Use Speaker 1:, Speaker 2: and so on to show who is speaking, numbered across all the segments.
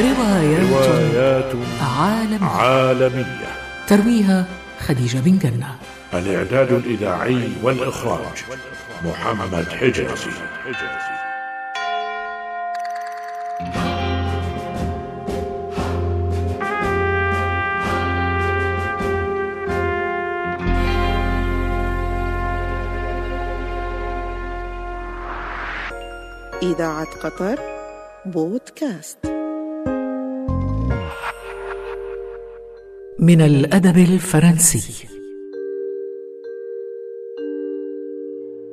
Speaker 1: روايات,
Speaker 2: روايات
Speaker 1: عالمية.
Speaker 2: عالمية.
Speaker 1: ترويها خديجة بن جنة.
Speaker 2: الإعداد الإذاعي والإخراج محمد حجازي.
Speaker 3: إذاعة قطر بودكاست.
Speaker 1: من الأدب الفرنسي.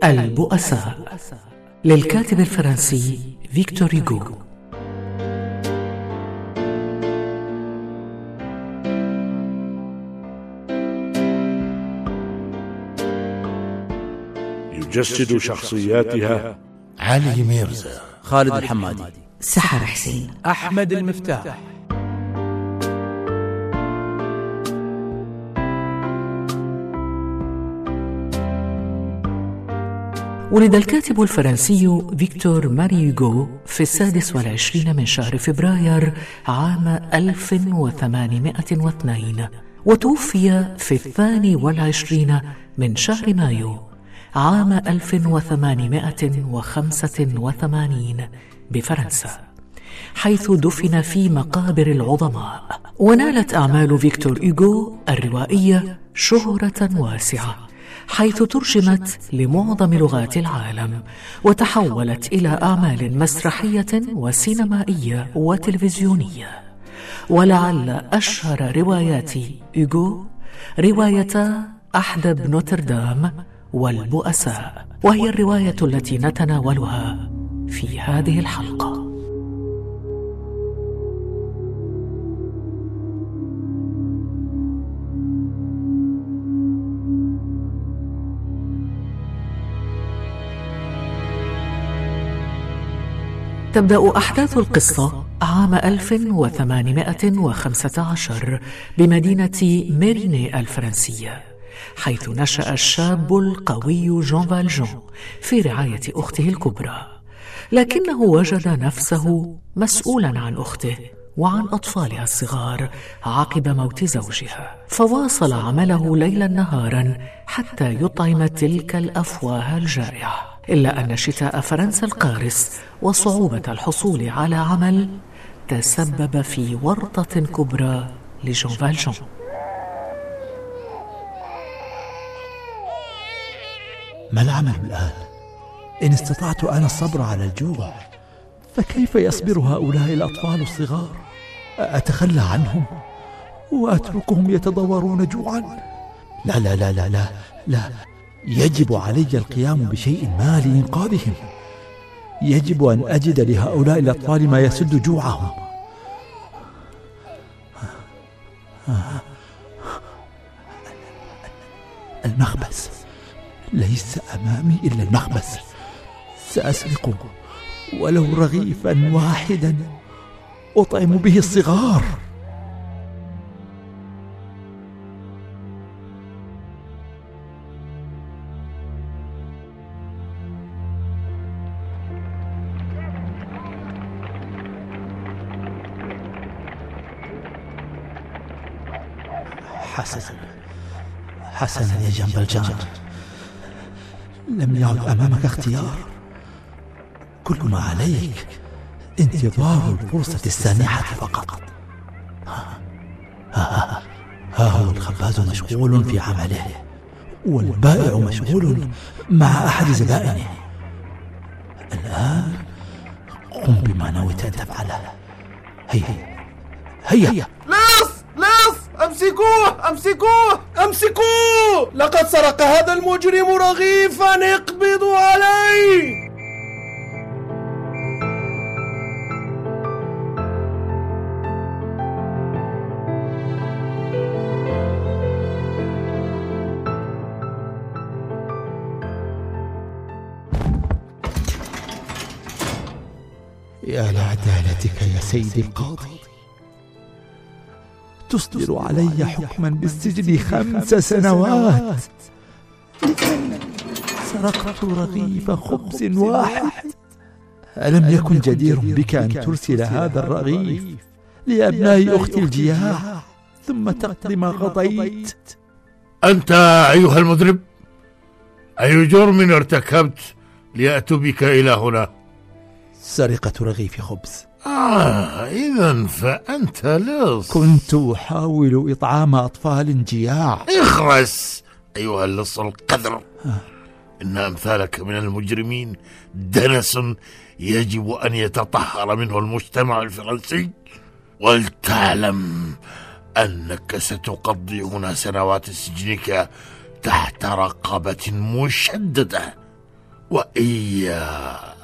Speaker 1: البؤساء. للكاتب الفرنسي فيكتور هيغو.
Speaker 2: يجسد شخصياتها.
Speaker 4: علي ميرزا.
Speaker 5: خالد الحمادي.
Speaker 1: سحر حسين.
Speaker 5: أحمد المفتاح.
Speaker 1: ولد الكاتب الفرنسي فيكتور ماريغو في السادس والعشرين من شهر فبراير عام 1802 وتوفي في الثاني والعشرين من شهر مايو عام 1885 بفرنسا حيث دفن في مقابر العظماء. ونالت أعمال فيكتور إيغو الروائية شهرة واسعة. حيث ترجمت لمعظم لغات العالم وتحولت إلى أعمال مسرحية وسينمائية وتلفزيونية. ولعل أشهر روايات إيغو روايتا أحدب نوتردام والبؤساء وهي الرواية التي نتناولها في هذه الحلقة. تبدأ أحداث القصة عام 1815 بمدينة ميريني الفرنسية حيث نشأ الشاب القوي جون فالجون في رعاية أخته الكبرى لكنه وجد نفسه مسؤولا عن أخته وعن أطفالها الصغار عقب موت زوجها. فواصل عمله ليلا نهارا حتى يطعم تلك الأفواه الجائعة. إلا أن شتاء فرنسا القارس وصعوبة الحصول على عمل تسبب في ورطة كبرى لجون فالجون
Speaker 4: ما العمل الآن؟ إن استطعت أنا الصبر على الجوع فكيف يصبر هؤلاء الأطفال الصغار؟ أتخلى عنهم وأتركهم يتضورون جوعا؟ لا لا لا لا لا لا يجب علي القيام بشيء ما لإنقاذهم. يجب أن أجد لهؤلاء الأطفال ما يسد جوعهم. المخبز. ليس أمامي إلا المخبز. سأسرقه ولو رغيفا واحدا. أطعم به الصغار. حسنا حسنا يا جنب الجان لم يعد أمامك اختيار كل ما عليك انتظار الفرصة السانحة فقط ها, ها, ها هو الخباز مشغول في عمله والبائع مشغول مع أحد زبائنه الآن قم بما نويت أن تفعله هيا هيا
Speaker 6: أمسكوه! أمسكوه! لقد سرق هذا المجرم رغيفا اقبضوا عليه!
Speaker 4: يا لعدالتك يا سيدي القاضي. تصدر علي حكما بالسجن خمس سنوات. لأني سرقت رغيف خبز واحد. ألم يكن جدير بك أن ترسل هذا الرغيف؟ لأبناء أختي الجياع. ثم تقضي ما قضيت
Speaker 2: أنت أيها المذنب أي جرم ارتكبت ليأتوا بك إلى هنا؟
Speaker 4: سرقة رغيف خبز.
Speaker 2: آه إذا فأنت لص.
Speaker 4: كنت أحاول إطعام أطفال جياع.
Speaker 2: اخرس أيها اللص القذر. إن أمثالك من المجرمين دنس يجب أن يتطهر منه المجتمع الفرنسي. ولتعلم أنك ستقضي هنا سنوات سجنك تحت رقبة مشددة. وإياك.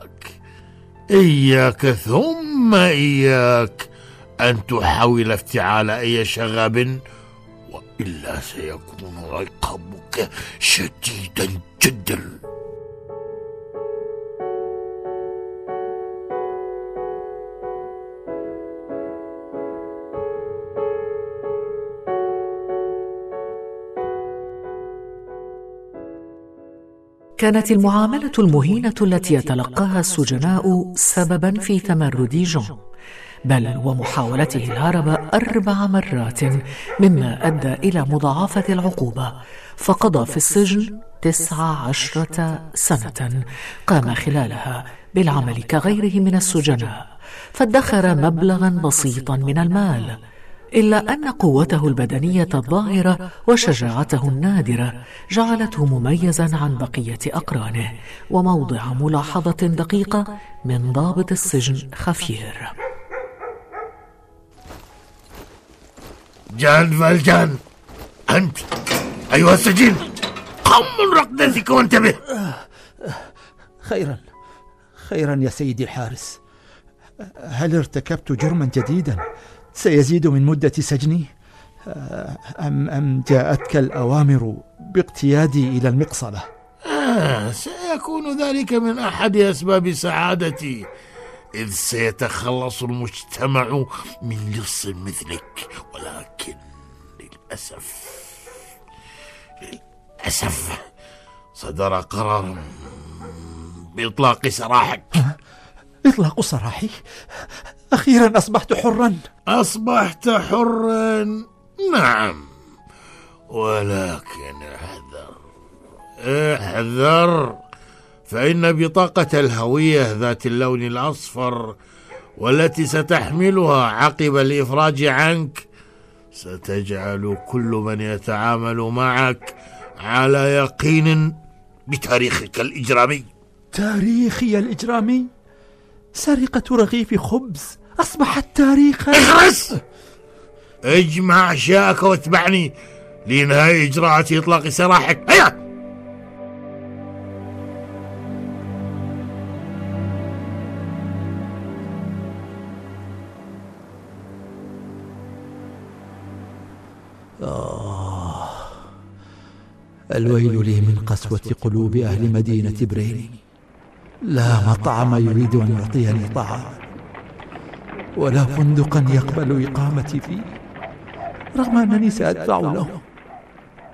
Speaker 2: إياك ثم إياك أن تحاول افتعال أي شغب وإلا سيكون عقابك شديدا جدا.
Speaker 1: كانت المعاملة المهينة التي يتلقاها السجناء سببا في تمرد جون بل ومحاولته الهرب أربع مرات مما أدى إلى مضاعفة العقوبة فقضى في السجن تسع عشرة سنة قام خلالها بالعمل كغيره من السجناء فادخر مبلغا بسيطا من المال. إلا أن قوته البدنية الظاهرة وشجاعته النادرة جعلته مميزا عن بقية أقرانه وموضع ملاحظة دقيقة من ضابط السجن خفير.
Speaker 2: جان فالجان أنت أيها السجين قم من رقدتك وانتبه.
Speaker 4: خيرا خيرا يا سيدي الحارس هل ارتكبت جرما جديدا؟ سيزيد من مدة سجني؟ أم, أم جاءتك الأوامر باقتيادي إلى المقصلة؟
Speaker 2: آه سيكون ذلك من أحد أسباب سعادتي إذ سيتخلص المجتمع من لص مثلك ولكن للأسف للأسف صدر قرار بإطلاق سراحك.
Speaker 4: إطلاق سراحي. أخيرا أصبحت حرا.
Speaker 2: أصبحت حرا نعم. ولكن احذر. احذر. فإن بطاقة الهوية ذات اللون الأصفر والتي ستحملها عقب الإفراج عنك ستجعل كل من يتعامل معك على يقين بتاريخك الإجرامي.
Speaker 4: تاريخي الإجرامي؟ سرقة رغيف خبز. أصبحت تاريخا.
Speaker 2: اخرس اجمع أشياءك واتبعني لإنهاء إجراءات إطلاق سراحك. هيا!
Speaker 4: الويل لي من قسوة قلوب أهل مدينة بريني. لا مطعم يريد أن يعطيني طعام ولا فندقا يقبل إقامتي فيه رغم أنني سأدفع له.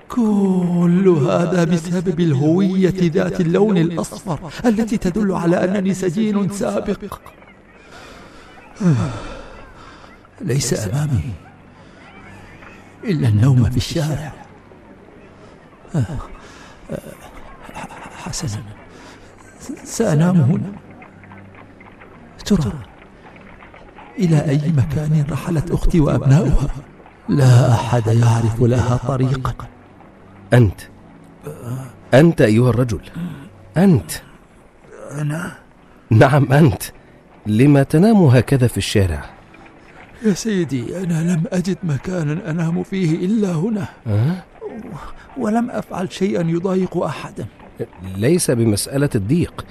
Speaker 4: كل هذا بسبب الهوية ذات اللون الأصفر التي تدل على أنني سجين سابق. ليس أمامي إلا النوم في الشارع. حسنا. سأنام هنا. ترى إلى أي مكان رحلت أختي وأبناؤها؟ لا أحد يعرف لها طريقا.
Speaker 7: أنت. أنت أيها الرجل. أنت.
Speaker 4: أنا؟
Speaker 7: نعم أنت. لما تنام هكذا في الشارع؟
Speaker 4: يا سيدي أنا لم أجد مكانا أنام فيه إلا هنا.
Speaker 7: أه؟
Speaker 4: ولم أفعل شيئا يضايق أحدا.
Speaker 7: ليس بمسألة الضيق.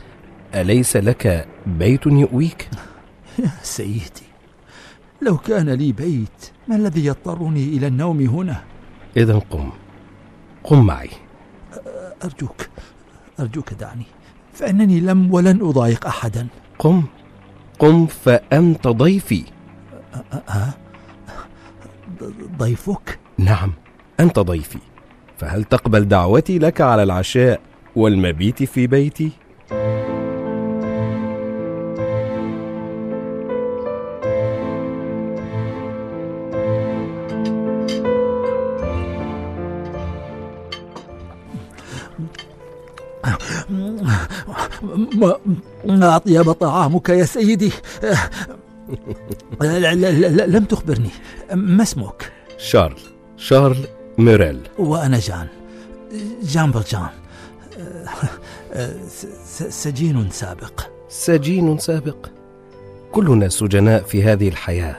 Speaker 7: أليس لك بيت يؤويك؟
Speaker 4: يا سيدي لو كان لي بيت ما الذي يضطرني إلى النوم هنا؟
Speaker 7: إذا قم. قم معي.
Speaker 4: أرجوك أرجوك دعني فإنني لم ولن أضايق أحدا.
Speaker 7: قم. قم فأنت ضيفي.
Speaker 4: أه؟ ضيفك؟
Speaker 7: نعم أنت ضيفي. فهل تقبل دعوتي لك على العشاء؟ والمبيت في بيتي.
Speaker 4: ما أطيب طعامك يا سيدي؟ لا لا لا لم تخبرني. ما اسمك؟
Speaker 7: شارل شارل ميريل.
Speaker 4: وأنا جان جان بلجان سجين سابق.
Speaker 7: سجين سابق. كلنا سجناء في هذه الحياة.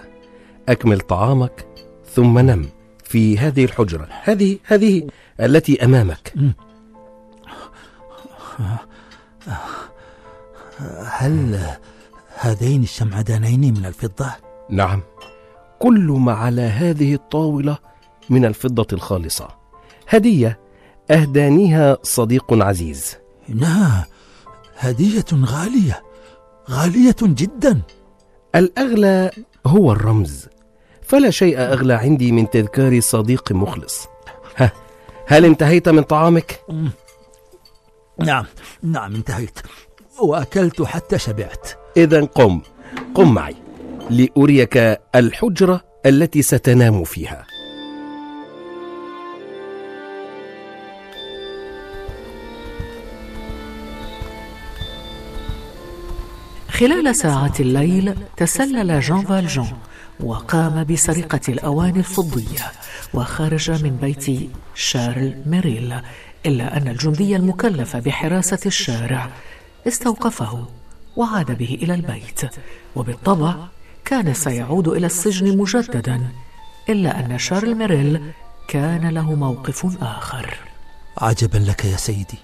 Speaker 7: أكمل طعامك ثم نم في هذه الحجرة. هذه هذه التي أمامك.
Speaker 4: هل هذين الشمعدانين من الفضة؟
Speaker 7: نعم. كل ما على هذه الطاولة من الفضة الخالصة. هدية أهدانيها صديق عزيز.
Speaker 4: إنها هدية غالية غالية جدا.
Speaker 7: الأغلى هو الرمز. فلا شيء أغلى عندي من تذكار صديق مخلص. ها هل انتهيت من طعامك؟
Speaker 4: نعم نعم انتهيت. وأكلت حتى شبعت.
Speaker 7: إذا قم قم معي لأريك الحجرة التي ستنام فيها.
Speaker 1: خلال ساعات الليل تسلل جان فالجون وقام بسرقة الأواني الفضية وخرج من بيت شارل ميريل إلا أن الجندي المكلف بحراسة الشارع استوقفه وعاد به إلى البيت. وبالطبع كان سيعود إلى السجن مجددا إلا أن شارل ميريل كان له موقف آخر.
Speaker 4: عجبا لك يا سيدي.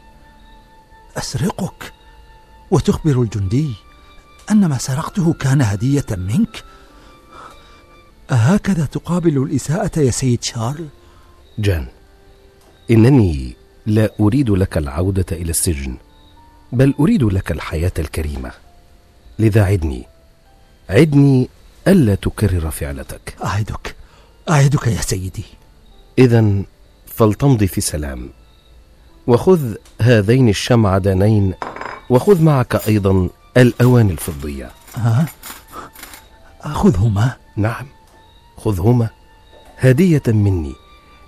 Speaker 4: أسرقك وتخبر الجندي. أن ما سرقته كان هدية منك؟ أهكذا تقابل الإساءة يا سيد شارل؟
Speaker 7: جان إنني لا أريد لك العودة إلى السجن بل أريد لك الحياة الكريمة. لذا عدني عدني ألا تكرر فعلتك.
Speaker 4: أعدك أعدك يا سيدي.
Speaker 7: إذا فلتمضي في سلام وخذ هذين الشمعدانين وخذ معك أيضا الأواني الفضية
Speaker 4: ها؟ أخذهما؟
Speaker 7: نعم خذهما هدية مني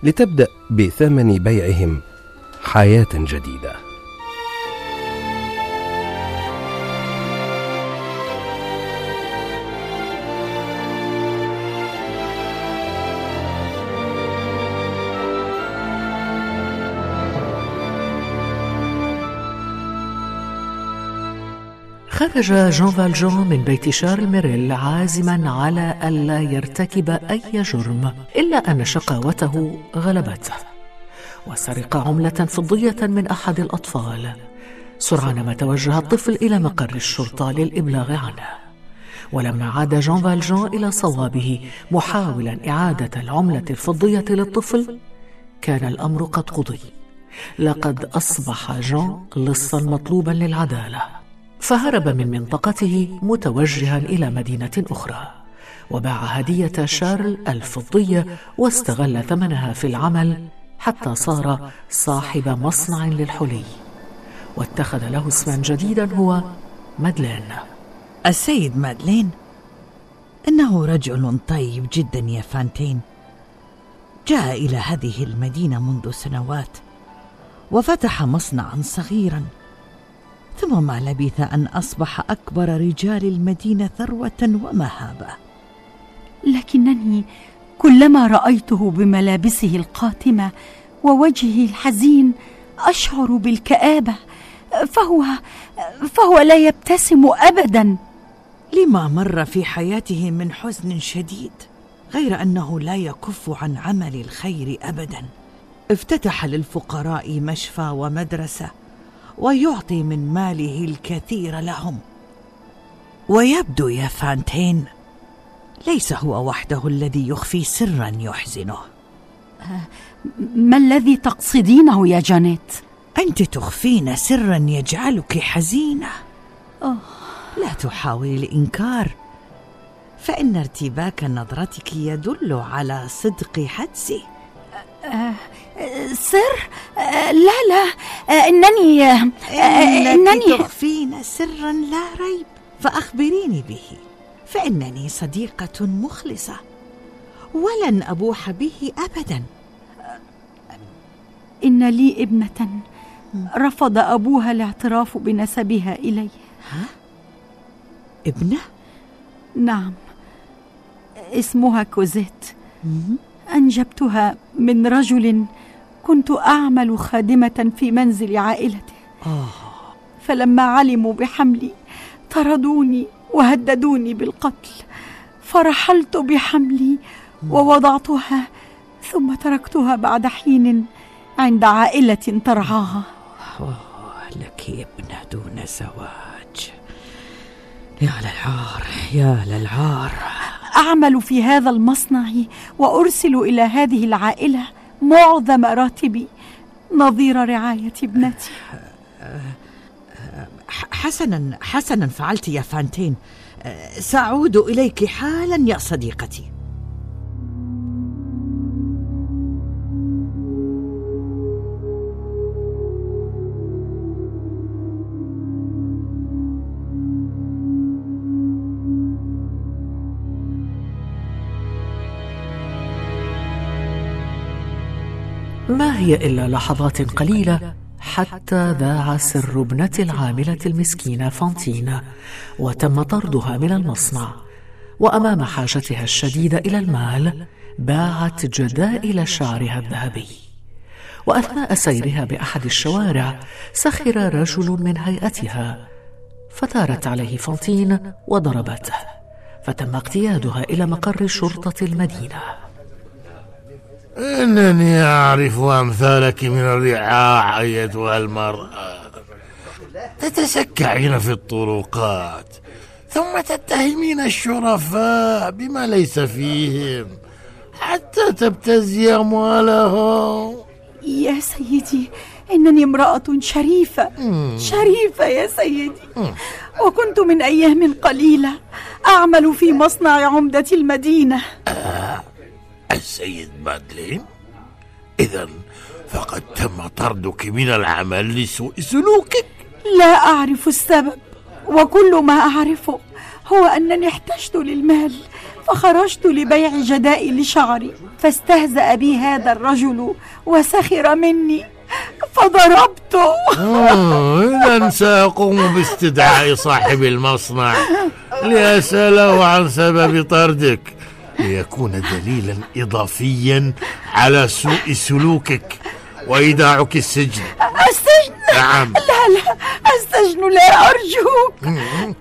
Speaker 7: لتبدأ بثمن بيعهم حياة جديدة
Speaker 1: خرج جان فالجون من بيت شارل ميريل عازما على ألا يرتكب أي جرم إلا أن شقاوته غلبته. وسرق عملة فضية من أحد الأطفال. سرعان ما توجه الطفل إلى مقر الشرطة للإبلاغ عنه. ولما عاد جان فالجون إلى صوابه محاولا إعادة العملة الفضية للطفل كان الأمر قد قضي. لقد أصبح جان لصا مطلوبا للعدالة. فهرب من منطقته متوجها إلى مدينة أخرى وباع هدية شارل الفضية واستغل ثمنها في العمل حتى صار صاحب مصنع للحلي واتخذ له اسما جديدا هو مادلين.
Speaker 8: السيد مادلين إنه رجل طيب جدا يا فانتين. جاء إلى هذه المدينة منذ سنوات وفتح مصنعا صغيرا. ثم ما لبث أن أصبح أكبر رجال المدينة ثروة ومهابة.
Speaker 9: لكنني كلما رأيته بملابسه القاتمة ووجهه الحزين أشعر بالكآبة فهو فهو لا يبتسم أبدا.
Speaker 8: لما مر في حياته من حزن شديد غير أنه لا يكف عن عمل الخير أبدا. افتتح للفقراء مشفى ومدرسة ويعطي من ماله الكثير لهم. ويبدو يا فانتين ليس هو وحده الذي يخفي سرا يحزنه.
Speaker 9: ما الذي تقصدينه يا جانيت؟
Speaker 8: أنت تخفين سرا يجعلك حزينة. أوه. لا تحاولي الإنكار فإن ارتباك نظرتك يدل على صدق حدسي.
Speaker 9: أه سر؟ لا لا. إنني
Speaker 8: إنني تخفين سرا لا ريب. فأخبريني به. فإنني صديقة مخلصة. ولن أبوح به ابدا.
Speaker 9: إن لي ابنة رفض أبوها الاعتراف بنسبها إليه.
Speaker 8: ابنة؟
Speaker 9: نعم. اسمها كوزيت. أنجبتها من رجل كنت أعمل خادمة في منزل عائلته. فلما علموا بحملي طردوني وهددوني بالقتل. فرحلت بحملي ووضعتها ثم تركتها بعد حين عند عائلة ترعاها.
Speaker 8: لك ابنة دون زواج. يا للعار يا للعار.
Speaker 9: أعمل في هذا المصنع وأرسل إلى هذه العائلة معظم راتبي نظير رعاية ابنتي.
Speaker 8: حسنا حسنا فعلت يا فانتين. أه، سأعود إليك حالا يا صديقتي.
Speaker 1: ما هي إلا لحظات قليلة حتى ذاع سر ابنة العاملة المسكينة فانتينا وتم طردها من المصنع. وأمام حاجتها الشديدة إلى المال باعت جدائل شعرها الذهبي. وأثناء سيرها بأحد الشوارع سخر رجل من هيئتها. فثارت عليه فانتين وضربته. فتم اقتيادها إلى مقر شرطة المدينة.
Speaker 2: إنني أعرف أمثالك من الرعاع أيتها المرأة. تتسكعين في الطرقات ثم تتهمين الشرفاء بما ليس فيهم حتى تبتزي أموالهم.
Speaker 9: يا سيدي إنني امرأة شريفة. شريفة يا سيدي. وكنت من أيام قليلة أعمل في مصنع عمدة المدينة.
Speaker 2: السيد مادلين؟ إذا فقد تم طردك من العمل لسوء سلوكك.
Speaker 9: لا أعرف السبب وكل ما أعرفه هو أنني احتجت للمال فخرجت لبيع جدائل شعري فاستهزأ بي هذا الرجل وسخر مني فضربته.
Speaker 2: آه، إذا سأقوم باستدعاء صاحب المصنع لأسأله عن سبب طردك. ليكون دليلا إضافيا على سوء سلوكك وإيداعك السجن.
Speaker 9: السجن؟
Speaker 2: نعم.
Speaker 9: لا لا السجن لا أرجوك.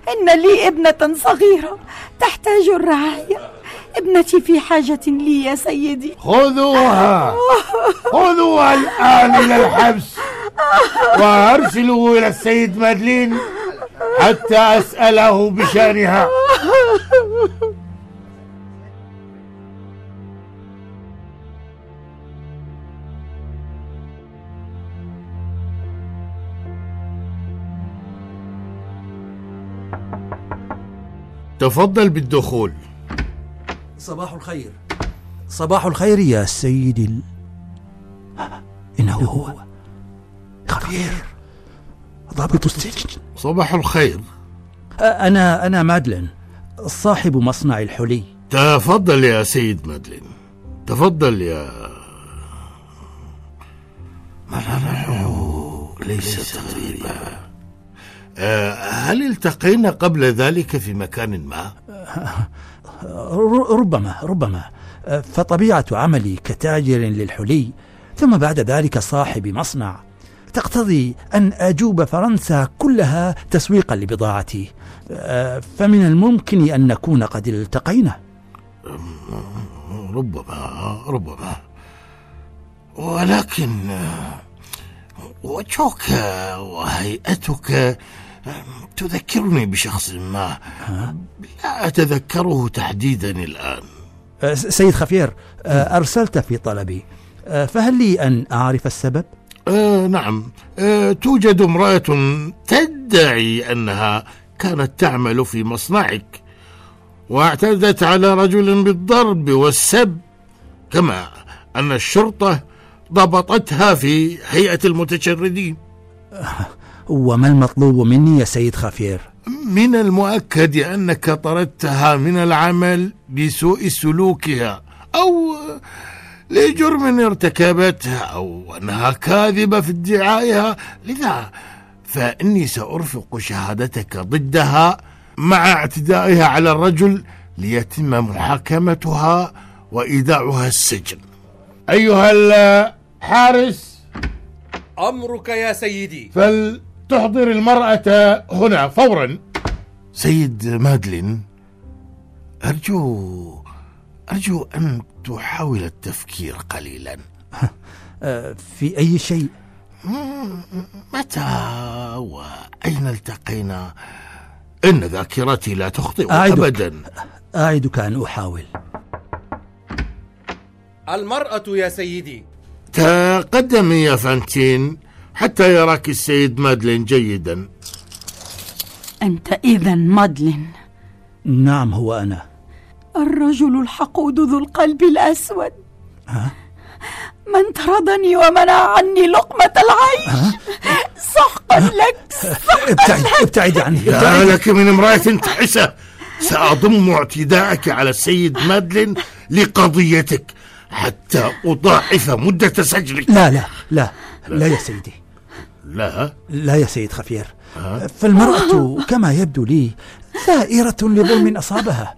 Speaker 9: إن لي ابنة صغيرة تحتاج الرعاية. ابنتي في حاجة لي يا سيدي.
Speaker 2: خذوها. خذوها الآن إلى الحبس. وأرسلوه إلى السيد مادلين حتى أسأله بشأنها. تفضل بالدخول.
Speaker 4: صباح الخير. صباح الخير يا سيدي ال... إنه هو. خبير. ضابط السجن.
Speaker 2: صباح الخير.
Speaker 4: أنا أنا مادلين صاحب مصنع الحلي.
Speaker 2: تفضل يا سيد مادلين تفضل يا ملامحه ليست غريبة هل التقينا قبل ذلك في مكان ما؟
Speaker 4: ربما ربما. فطبيعة عملي كتاجر للحلي ثم بعد ذلك صاحب مصنع. تقتضي أن أجوب فرنسا كلها تسويقا لبضاعتي. أه، فمن الممكن أن نكون قد التقينا.
Speaker 2: ربما ربما. ولكن آه، وجهك وهيئتك آه، تذكرني بشخص ما. لا أتذكره تحديدا الآن.
Speaker 4: أه، سيد خفير أه، أرسلت في طلبي. أه، فهل لي أن أعرف السبب؟
Speaker 2: آه نعم. آه توجد امرأة تدعي أنها كانت تعمل في مصنعك واعتدت على رجل بالضرب والسب كما أن الشرطة ضبطتها في هيئة المتشردين.
Speaker 4: وما المطلوب مني يا سيد خفير؟
Speaker 2: من المؤكد أنك طردتها من العمل بسوء سلوكها أو لجرم ارتكبته أو أنها كاذبة في ادعائها لذا فإني سأرفق شهادتك ضدها مع اعتدائها على الرجل ليتم محاكمتها وإيداعها السجن أيها الحارس
Speaker 5: أمرك يا سيدي
Speaker 2: فلتحضر المرأة هنا فورا. سيد مادلين أرجو أرجو أن تحاول التفكير قليلا.
Speaker 4: آه، في أي شيء؟
Speaker 2: متى وأين التقينا؟ إن ذاكرتي لا تخطئ
Speaker 4: أعدك.
Speaker 2: أبدا.
Speaker 4: أعدك أن أحاول.
Speaker 5: المرأة يا سيدي.
Speaker 2: تقدمي يا فانتين. حتى يراك السيد مادلين جيدا.
Speaker 9: أنت إذا مادلين.
Speaker 4: نعم هو أنا.
Speaker 9: الرجل الحقود ذو القلب الأسود. من طردني ومنع عني لقمة العيش. سحقا لك
Speaker 4: ابتعد ابتعد عني.
Speaker 2: يا. لك من امرأة تحسة. سأضم اعتداءك على السيد مادلين لقضيتك حتى أضاعف مدة سجنك.
Speaker 4: لا لا لا لا يا سيدي.
Speaker 2: لا.
Speaker 4: لا يا سيد خفير. فالمرأة كما يبدو لي ثائرة لظلم أصابها.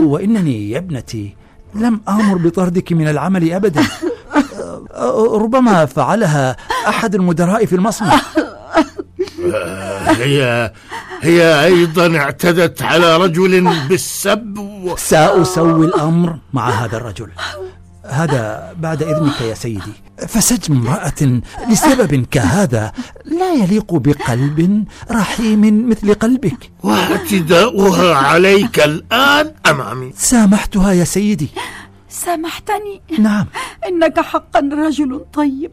Speaker 4: وإنني يا ابنتي لم آمر بطردك من العمل أبدا. ربما فعلها أحد المدراء في المصنع.
Speaker 2: هي هي أيضا اعتدت على رجل بالسب و...
Speaker 4: سأسوي الأمر مع هذا الرجل. هذا بعد إذنك يا سيدي. فسجن امرأة لسبب كهذا لا يليق بقلب رحيم مثل قلبك.
Speaker 2: واعتداؤها عليك الآن أمامي
Speaker 4: سامحتها يا سيدي.
Speaker 9: سامحتني؟
Speaker 4: نعم.
Speaker 9: إنك حقا رجل طيب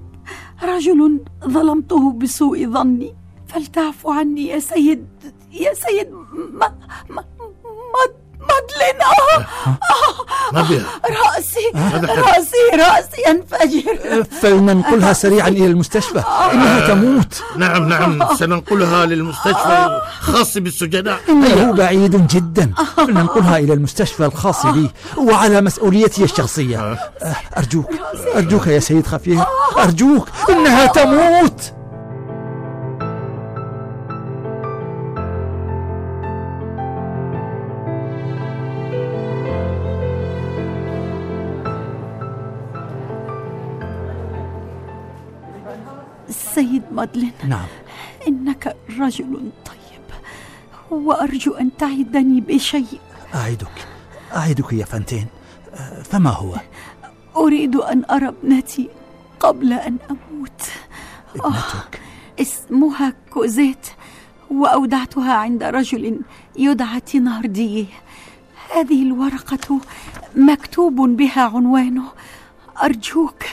Speaker 9: رجل ظلمته بسوء ظني فلتعفو عني يا سيد يا سيد ما ما ما مادلين. آه.
Speaker 2: ما بها
Speaker 9: رأسي. رأسي رأسي ينفجر.
Speaker 4: فلننقلها سريعا إلى المستشفى. إنها تموت.
Speaker 2: نعم نعم. سننقلها للمستشفى الخاص بالسجناء.
Speaker 4: إنه بعيد جدا. فلننقلها إلى المستشفى الخاص بي وعلى مسؤوليتي الشخصية. أرجوك أرجوك يا سيد خفير أرجوك إنها تموت.
Speaker 9: مادلين.
Speaker 4: نعم.
Speaker 9: إنك رجل طيب. وأرجو أن تعدني بشيء.
Speaker 4: أعدك. أعدك يا فانتين. فما هو؟
Speaker 9: أريد أن أرى ابنتي قبل أن أموت.
Speaker 4: ابنتك.
Speaker 9: اسمها كوزيت وأودعتها عند رجل يدعى تينارديه هذه الورقة مكتوب بها عنوانه. أرجوك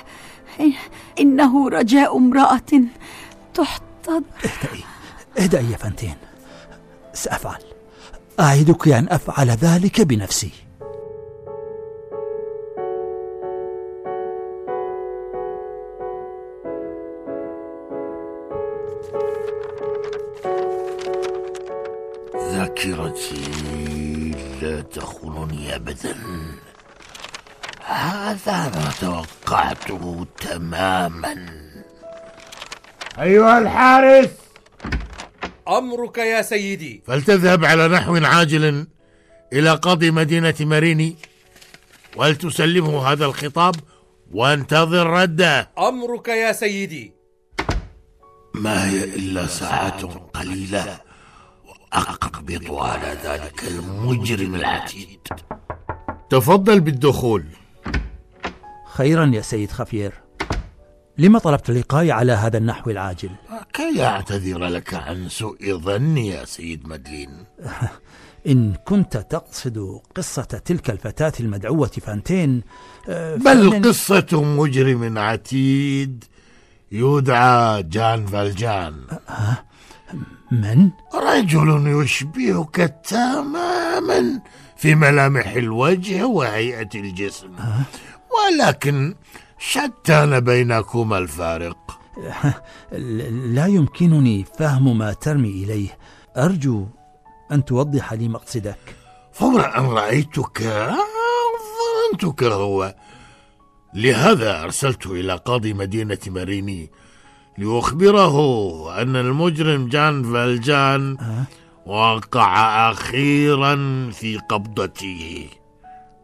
Speaker 9: إنه رجاء امرأة. تحتضر.
Speaker 4: اهدئي اهدئي يا فانتين. سأفعل. أعدك أن أفعل ذلك بنفسي.
Speaker 2: ذاكرتي لا تخونني أبدا. هذا ما توقعته تماما. أيها الحارس
Speaker 5: أمرك يا سيدي.
Speaker 2: فلتذهب على نحو عاجل إلى قاضي مدينة ماريني ولتسلمه هذا الخطاب وانتظر رده.
Speaker 5: أمرك يا سيدي.
Speaker 2: ما هي إلا ساعات قليلة وأقبض على ذلك المجرم العتيد تفضل بالدخول.
Speaker 4: خيرا يا سيد خفير لما طلبت لقائي على هذا النحو العاجل؟
Speaker 2: كي أعتذر لك عن سوء ظني يا سيد مدلين
Speaker 4: إن كنت تقصد قصة تلك الفتاة المدعوة فانتين آه،
Speaker 2: بل قصة مجرم عتيد يدعى جان فالجان.
Speaker 4: من؟
Speaker 2: رجل يشبهك تماما في ملامح الوجه وهيئة الجسم. ولكن شتان بينكما الفارق؟
Speaker 4: لا يمكنني فهم ما ترمي إليه. أرجو أن توضح لي مقصدك.
Speaker 2: فور أن رأيتك؟ ظننتك هو. لهذا أرسلت إلى قاضي مدينة ماريني لأخبره أن المجرم جان فالجان وقع أخيرا في قبضته.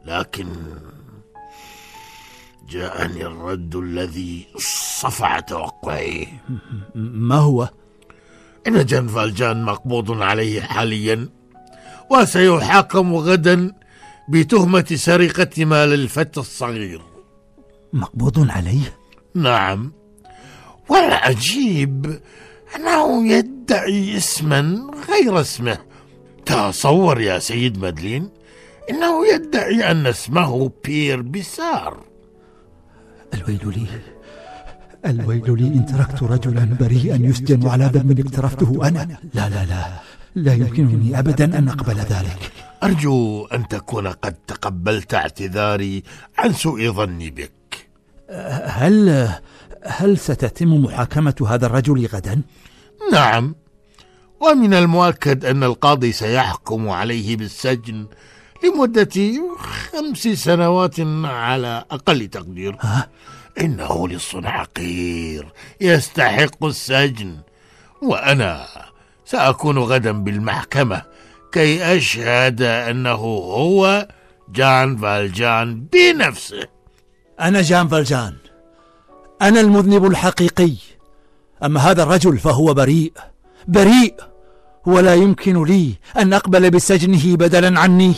Speaker 2: لكن جاءني الرد الذي صفع توقعي.
Speaker 4: ما هو؟
Speaker 2: إن جان فالجان مقبوض عليه حاليا وسيحاكم غدا بتهمة سرقة مال الفتى الصغير.
Speaker 4: مقبوض عليه؟
Speaker 2: نعم. والعجيب أنه يدعي اسما غير اسمه. تصور يا سيد مادلين إنه يدعي أن اسمه بير بيسار.
Speaker 4: الويل لي. الويل لي إن تركت رجلا بريئا يسجن على ذنب اقترفته أنا. لا لا لا. لا يمكنني أبدا أن أقبل ذلك.
Speaker 2: أرجو أن تكون قد تقبلت اعتذاري عن سوء ظني بك.
Speaker 4: هل هل ستتم محاكمة هذا الرجل غدا؟
Speaker 2: نعم. ومن المؤكد أن القاضي سيحكم عليه بالسجن لمدة خمس سنوات على أقل تقدير؟ إنه لص حقير يستحق السجن. وأنا سأكون غدا بالمحكمة كي أشهد أنه هو جان فالجان بنفسه.
Speaker 4: أنا جان فالجان. أنا المذنب الحقيقي. أما هذا الرجل فهو بريء. بريء. ولا يمكن لي أن أقبل بسجنه بدلا عني.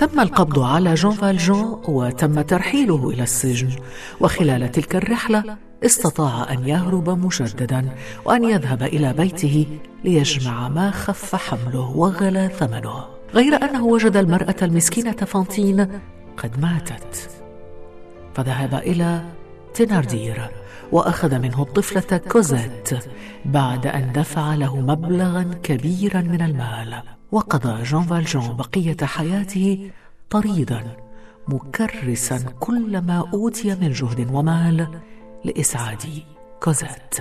Speaker 1: تم القبض على جان فالجان وتم ترحيله إلى السجن. وخلال تلك الرحلة استطاع أن يهرب مجددا وأن يذهب إلى بيته ليجمع ما خف حمله وغلى ثمنه. غير أنه وجد المرأة المسكينة فانتين قد ماتت. فذهب إلى تيناردير وأخذ منه الطفلة كوزيت بعد أن دفع له مبلغا كبيرا من المال. وقضى جان فالجان بقية حياته طريدا مكرسا كل ما أوتي من جهد ومال لإسعاد كوزيت.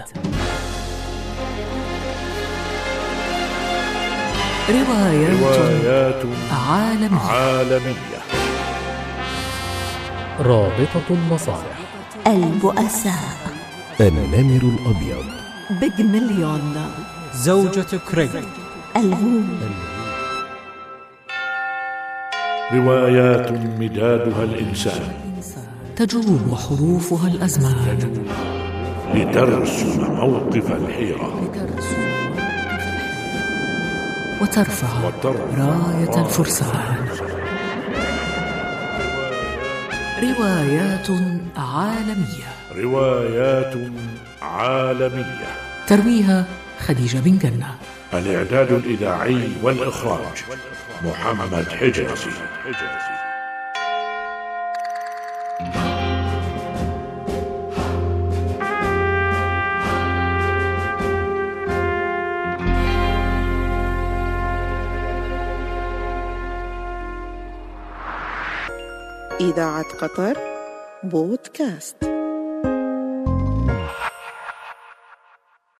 Speaker 1: روايات,
Speaker 10: روايات
Speaker 1: عالمية.
Speaker 10: عالمية.
Speaker 11: رابطة المصالح.
Speaker 12: البؤساء
Speaker 7: النمر الأبيض.
Speaker 12: بيج مليون.
Speaker 11: زوجة كريغ
Speaker 12: الهوم
Speaker 10: روايات مدادها الإنسان.
Speaker 1: تجوب حروفها الأزمان.
Speaker 10: لترسم موقف الحيرة.
Speaker 1: وترفع
Speaker 10: وترفع
Speaker 1: راية الفرسان. روايات عالمية.
Speaker 10: روايات عالمية.
Speaker 1: ترويها خديجة بن جنة.
Speaker 10: الإعداد الإذاعي والإخراج محمد حجازي
Speaker 3: إذاعة قطر بودكاست.